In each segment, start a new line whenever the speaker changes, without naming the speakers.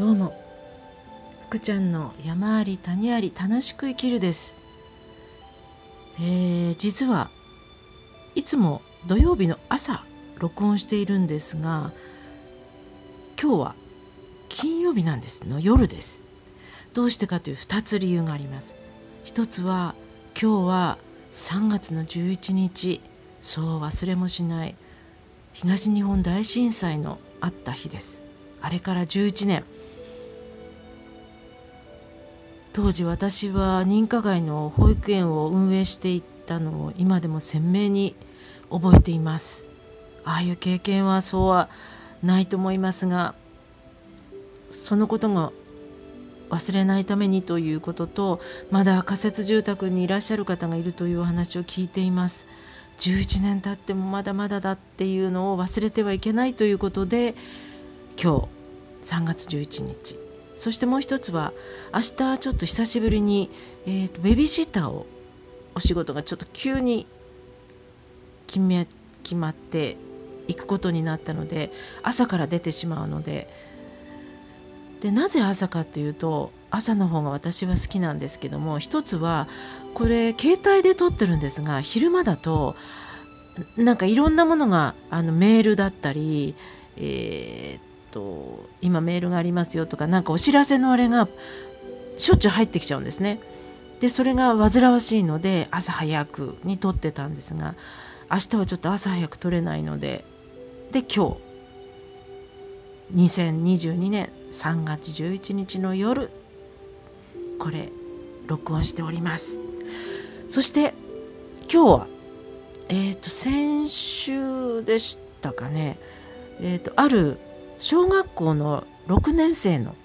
どうも。福ちゃんの山あり谷あり楽しく生きるです。えー、実はいつも土曜日の朝録音しているんですが今日は金曜日なんです。の夜です。どうしてかという2つ理由があります。一つは今日は3月の11日そう忘れもしない東日本大震災のあった日です。あれから11年。当時私は認可外の保育園を運営していたのを今でも鮮明に覚えています。ああいう経験はそうはないと思いますがそのことが忘れないためにということとまだ仮設住宅にいらっしゃる方がいるというお話を聞いています。11年経ってもまだまだだっていうのを忘れてはいけないということで今日3月11日そしてもう一つは明日ちょっと久しぶりに、えーと、ベビーシッターをお仕事がちょっと急に決め決まって行くことになったので朝から出てしまうのででなぜ朝かというと朝の方が私は好きなんですけども一つはこれ携帯で撮ってるんですが昼間だとなんかいろんなものがあのメールだったり、えー、と今メールがありますよとか何かお知らせのあれがしょっちゅう入ってきちゃうんですね。でそれが煩わしいので朝早くに撮ってたんですが明日はちょっと朝早く撮れないのでで今日。2022年3月11日の夜これ録音しております。そして今日はえっ、ー、と先週でしたかね。えっ、ー、とある小学校の6年生の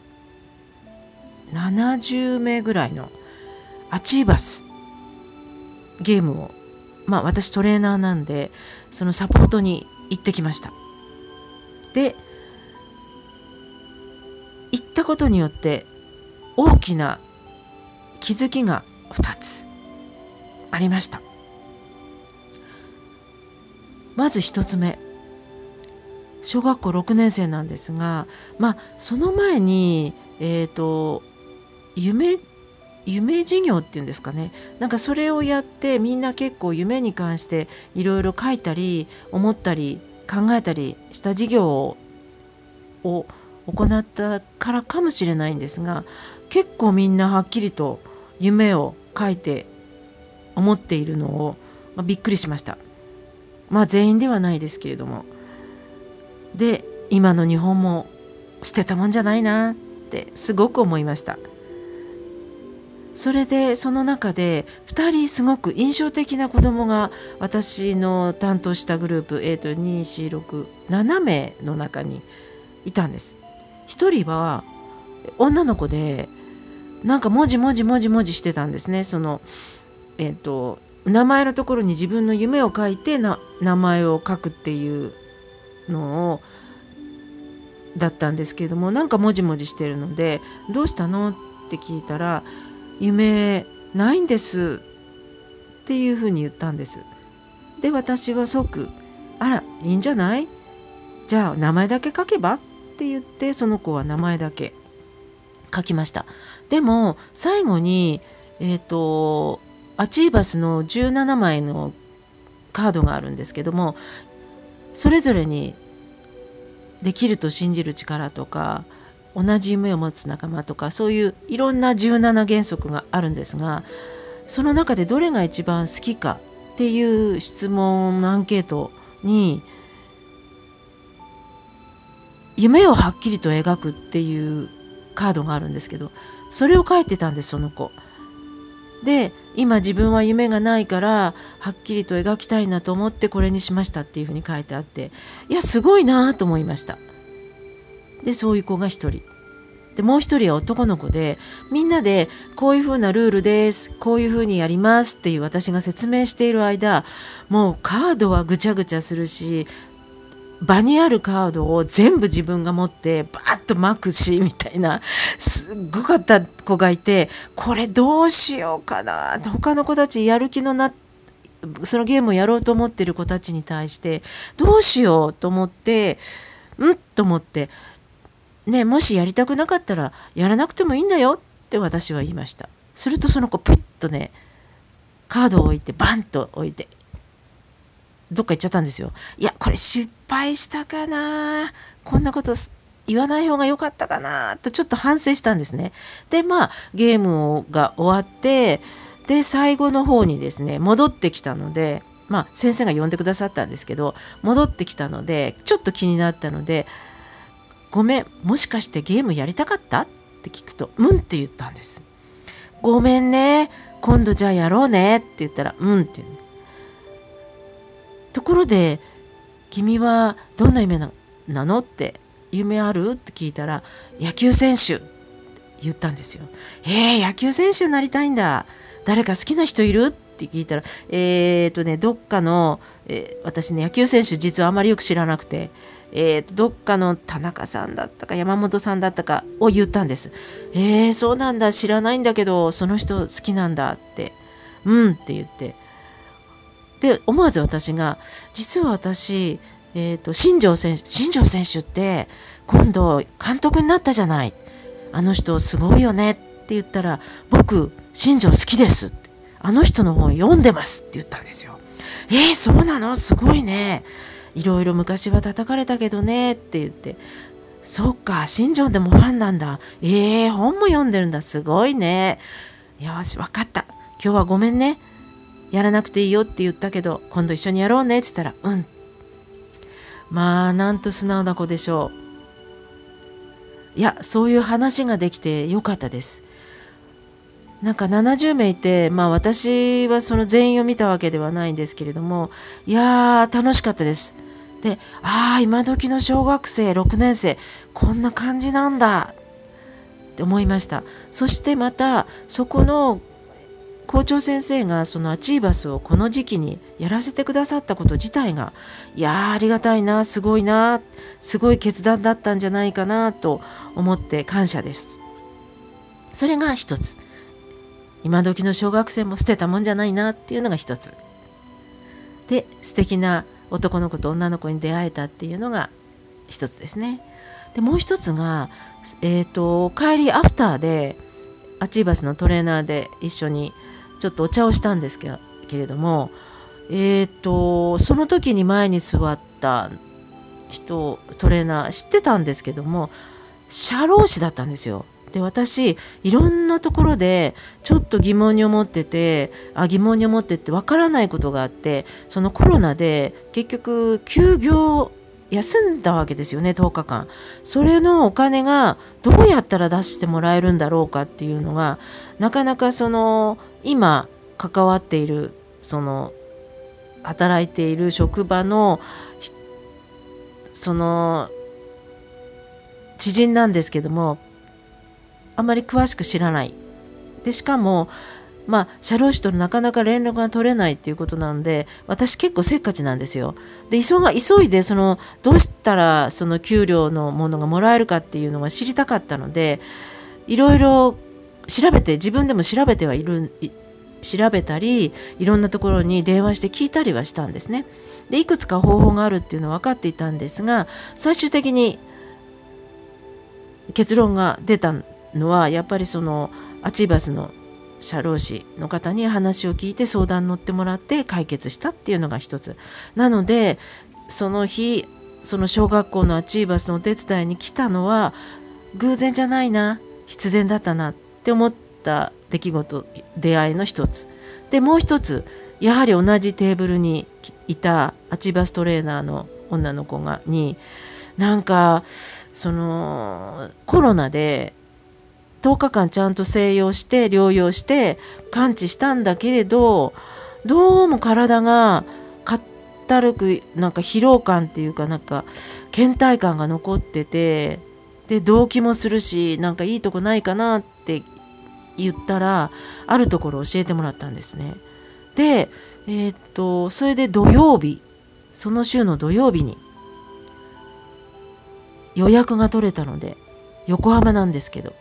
70名ぐらいのアチーバスゲームをまあ私トレーナーなんでそのサポートに行ってきました。で行ったことによって大きな気づきが2つありました。まず1つ目小学校6年生なんですが、まあ、その前に、えーと、夢夢授業っていうんですかね。なんかそれをやってみんな結構夢に関していろいろ書いたり思ったり考えたりした授業を行ったからかもしれないんですが結構みんなはっきりと夢を書いて思っているのを、まあ、びっくりしました。まあ全員ではないですけれども。で今の日本も捨てたもんじゃないなってすごく思いました。それでその中で2人すごく印象的な子供が私の担当したグループ、えー、と2467名の中にいたんです。1人は女の子でなんか文字文字文字文字してたんですね。そのえっ、ー、と名前のところに自分の夢を書いてな名前を書くっていうのをだったんですけれどもなんかもじもじしてるので「どうしたの?」って聞いたら「夢ないんです」っていうふうに言ったんです。で私は即「あらいいんじゃない？じゃあ名前だけ書けば?」って言ってその子は名前だけ書きました。でも最後にえっ、ー、とアチーバスの17枚のカードがあるんですけどもそれぞれにできると信じる力とか同じ夢を持つ仲間とかそういういろんな17原則があるんですがその中でどれが一番好きかっていう質問のアンケートに夢をはっきりと描くっていうカードがあるんですけどそれを書いてたんですその子。で今自分は夢がないからはっきりと描きたいなと思ってこれにしましたっていうふうに書いてあっていやすごいなと思いました。でそういう子が1人。でもう1人は男の子でみんなでこういうふうなルールですこういうふうにやりますっていう私が説明している間もうカードはぐちゃぐちゃするし場にあるカードを全部自分が持ってバーッと巻くしみたいなすっごかった子がいてこれどうしようかな他の子たちやる気のなそのゲームをやろうと思ってる子たちに対してどうしようと思ってんと思ってね、もしやりたくなかったらやらなくてもいいんだよって私は言いました。するとその子プッとね、カードを置いてバンと置いて、どっか行っちゃったんですよ。いや、これ失敗したかなこんなこと言わない方が良かったかなとちょっと反省したんですね。で、まあ、ゲームが終わって、で、最後の方にですね、戻ってきたので、まあ、先生が呼んでくださったんですけど、戻ってきたので、ちょっと気になったので、ごめん、もしかしてゲームやりたかった？って聞くと、うんって言ったんです。ごめんね、今度じゃあやろうねって言ったら、うんって言う。ところで、君はどんな夢なの？って夢ある？って聞いたら、野球選手って言ったんですよ。えー、野球選手になりたいんだ。誰か好きな人いる？って聞いたら、えーとね、どっかの、えー、私ね、野球選手実はあまりよく知らなくて、えーと、どっかの田中さんだったか山本さんだったかを言ったんです。えー、そうなんだ、知らないんだけど、その人好きなんだって、うんって言って。で、思わず私が、実は私、えっ、ー、と、新庄選手、新庄選手って、今度、監督になったじゃない。あの人、すごいよねって言ったら、僕、新庄好きですって。あの人の本読んでますって言ったんですよ。えー、そうなの？すごいね。いろいろ昔は叩かれたけどねって言って。そっか、新庄でもファンなんだ。えー、本も読んでるんだ。すごいね。よし、わかった。今日はごめんね。やらなくていいよって言ったけど、今度一緒にやろうねって言ったら、うん。まあ、なんと素直な子でしょう。いや、そういう話ができてよかったです。なんか70名いて、まあ私はその全員を見たわけではないんですけれども、いやー、楽しかったです。で、ああ、今時の小学生6年生、こんな感じなんだって思いました。そしてまた、そこの校長先生がそのアチーバスをこの時期にやらせてくださったこと自体が、いやありがたいな、すごいな、すごい決断だったんじゃないかなと思って感謝です。それが一つ。今時の小学生も捨てたもんじゃないなっていうのが一つ。で、素敵な男の子と女の子に出会えたっていうのが一つですね。で、もう一つが、えっ、ー、と、帰りアフターで、アチーバスのトレーナーで一緒にちょっとお茶をしたんですけれども、えっ、ー、と、その時に前に座った人、トレーナー知ってたんですけども、社労士だったんですよ。で、私、いろんなところで、ちょっと疑問に思ってて、あ、疑問に思ってて、わからないことがあって、そのコロナで、結局、休業、休んだわけですよね、10日間。それのお金が、どうやったら出してもらえるんだろうかっていうのが、なかなかその、今、関わっている、その、働いている職場の、その、知人なんですけども、あまり詳しく知らない。で、しかも、まあ、社労士となかなか連絡が取れないっていうことなので、私結構せっかちなんですよ。で、急が、急いで、その、どうしたら、その給料のものがもらえるかっていうのが知りたかったので、いろいろ調べて、自分でも調べてはいる、調べたり、いろんなところに電話して聞いたりはしたんですね。で、いくつか方法があるっていうのは分かっていたんですが、最終的に結論が出たのはやっぱりそのアチーバスの社労士の方に話を聞いて相談に乗ってもらって解決したっていうのが一つ。なのでその日その小学校のアチーバスのお手伝いに来たのは偶然じゃないな必然だったなって思った出来事出会いの一つ。でもう一つやはり同じテーブルにいたアチーバストレーナーの女の子がになんかそのコロナで10日間ちゃんと静養して療養して完治したんだけれどどうも体がかったるくなんか疲労感っていうかなんか倦怠感が残っててで動悸もするしなんかいいとこないかなって言ったらあるところ教えてもらったんですね。でえー、っとそれで土曜日その週の土曜日に予約が取れたので横浜なんですけど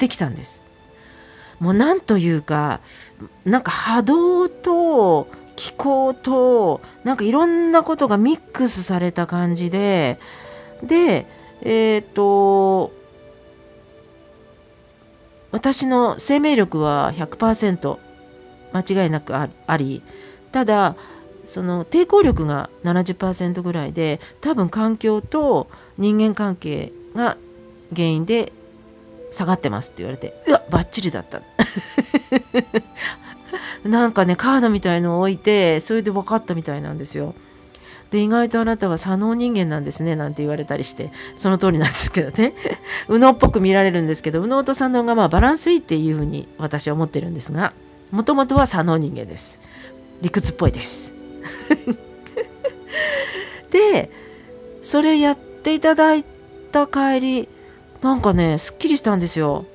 ってきたんです。もうなんというか、なんか波動と気候と、なんかいろんなことがミックスされた感じで、で、えっ、と、私の生命力は100%間違いなくあり、ただ、その抵抗力が70%ぐらいで多分環境と人間関係が原因で下がってますって言われてうわバッチリだった。なんかねカードみたいのを置いてそれで分かったみたいなんですよ。で意外とあなたは左脳人間なんですねなんて言われたりして。その通りなんですけどね。右脳っぽく見られるんですけど右脳と左脳がまあバランスいいっていうふうに私は思ってるんですがもともとは左脳人間です。理屈っぽいです。でそれやっていただいた帰りなんかねすっきりしたんですよ。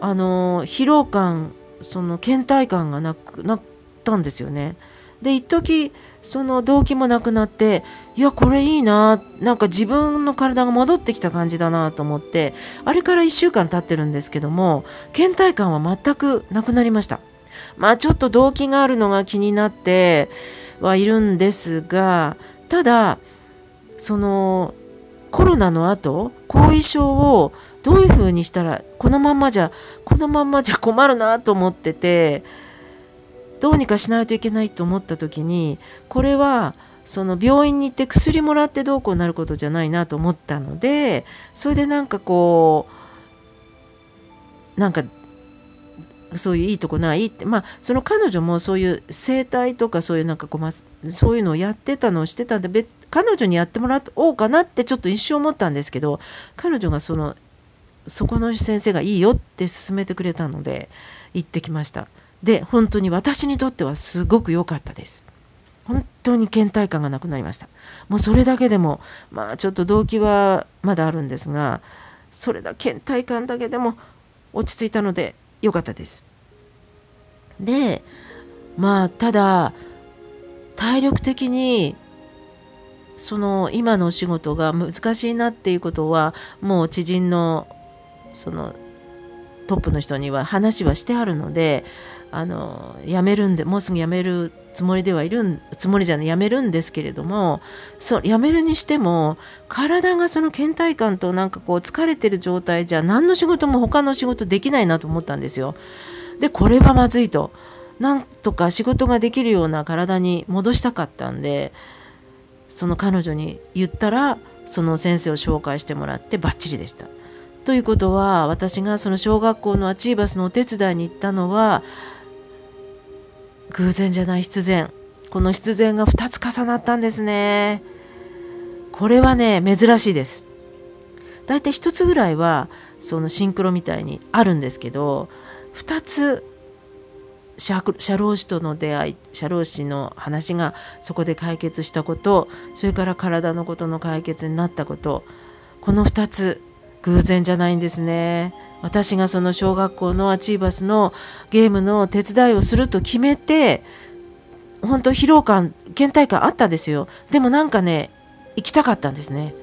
あの疲労感その倦怠感がなくなったんですよね。で一時その動機もなくなっていやこれいいななんか自分の体が戻ってきた感じだなと思ってあれから1週間経ってるんですけども倦怠感は全くなくなりました。まあちょっと動機があるのが気になってはいるんですがただそのコロナの後後遺症をどういうふうにしたらこのまんまじゃこのまんまじゃ困るなと思っててどうにかしないといけないと思った時にこれはその病院に行って薬もらってどうこうなることじゃないなと思ったのでそれでなんかこうなんかそういういいとこないってまあその彼女もそういう整体とかそういうなんかこう、まそういうのをやってたのをしてたんで別彼女にやってもらおうかなってちょっと一瞬思ったんですけど彼女がそのそこの先生がいいよって勧めてくれたので行ってきました。で本当に私にとってはすごく良かったです。本当に倦怠感がなくなりました。もうそれだけでもまあちょっと動機はまだあるんですがそれだ倦怠感だけでも落ち着いたので良かったです。で、まあ、ただ、体力的に、その今のお仕事が難しいなっていうことは、もう知人の、その、トップの人には話はしてあるので、あの、辞めるんで、もうすぐ辞めるつもりではいる、つもりじゃない、辞めるんですけれども、そう、辞めるにしても、体がその倦怠感となんかこう疲れてる状態じゃ何の仕事も他の仕事できないなと思ったんですよ。で、これはまずいと。なんとか仕事ができるような体に戻したかったんで、その彼女に言ったら、その先生を紹介してもらってバッチリでした。ということは、私がその小学校のアチーバスのお手伝いに行ったのは、偶然じゃない必然。この必然が2つ重なったんですね。これはね、珍しいです。だいたい1つぐらいは、そのシンクロみたいにあるんですけど、2つ、社労士との出会い、社労士の話がそこで解決したこと、それから体のことの解決になったこと、この2つ、偶然じゃないんですね。私がその小学校のアチーバスのゲームの手伝いをすると決めて、本当疲労感、倦怠感あったんですよ。でもなんかね、行きたかったんですね。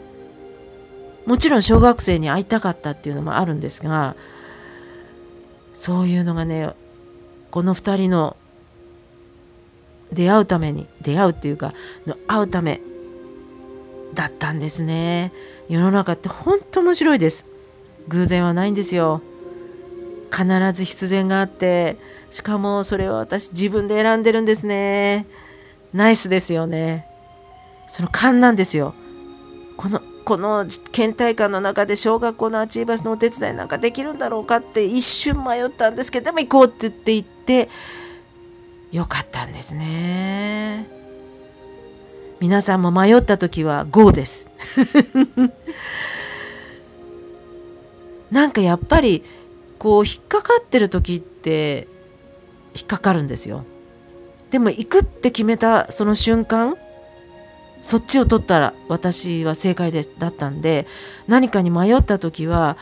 もちろん小学生に会いたかったっていうのもあるんですが、そういうのがね、この2人の出会うために、出会うっていうか、会うためだったんですね。世の中って本当面白いです。偶然はないんですよ。必ず必然があって、しかもそれは私自分で選んでるんですね。ナイスですよね。その勘なんですよ。この、この県大会の中で小学校のアチーバスのお手伝いなんかできるんだろうかって一瞬迷ったんですけど、でも行こうって言って行って、よかったんですね。皆さんも迷った時は GO です。なんかやっぱりこう引っかかってる時って引っかかるんですよ。でも行くって決めたその瞬間そっちを取ったら私は正解でだったんで何かに迷った時は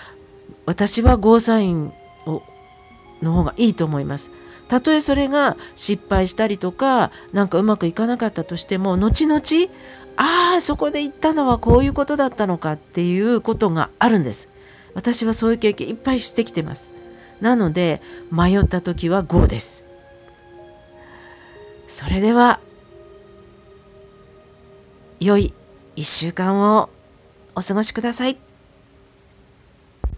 私はゴーサインをの方がいいと思います。たとえそれが失敗したりとかなんかうまくいかなかったとしても後々ああそこで言ったのはこういうことだったのかっていうことがあるんです。私はそういう経験いっぱいしてきてます。なので、迷った時は GO です。それでは、良い1週間をお過ごしください。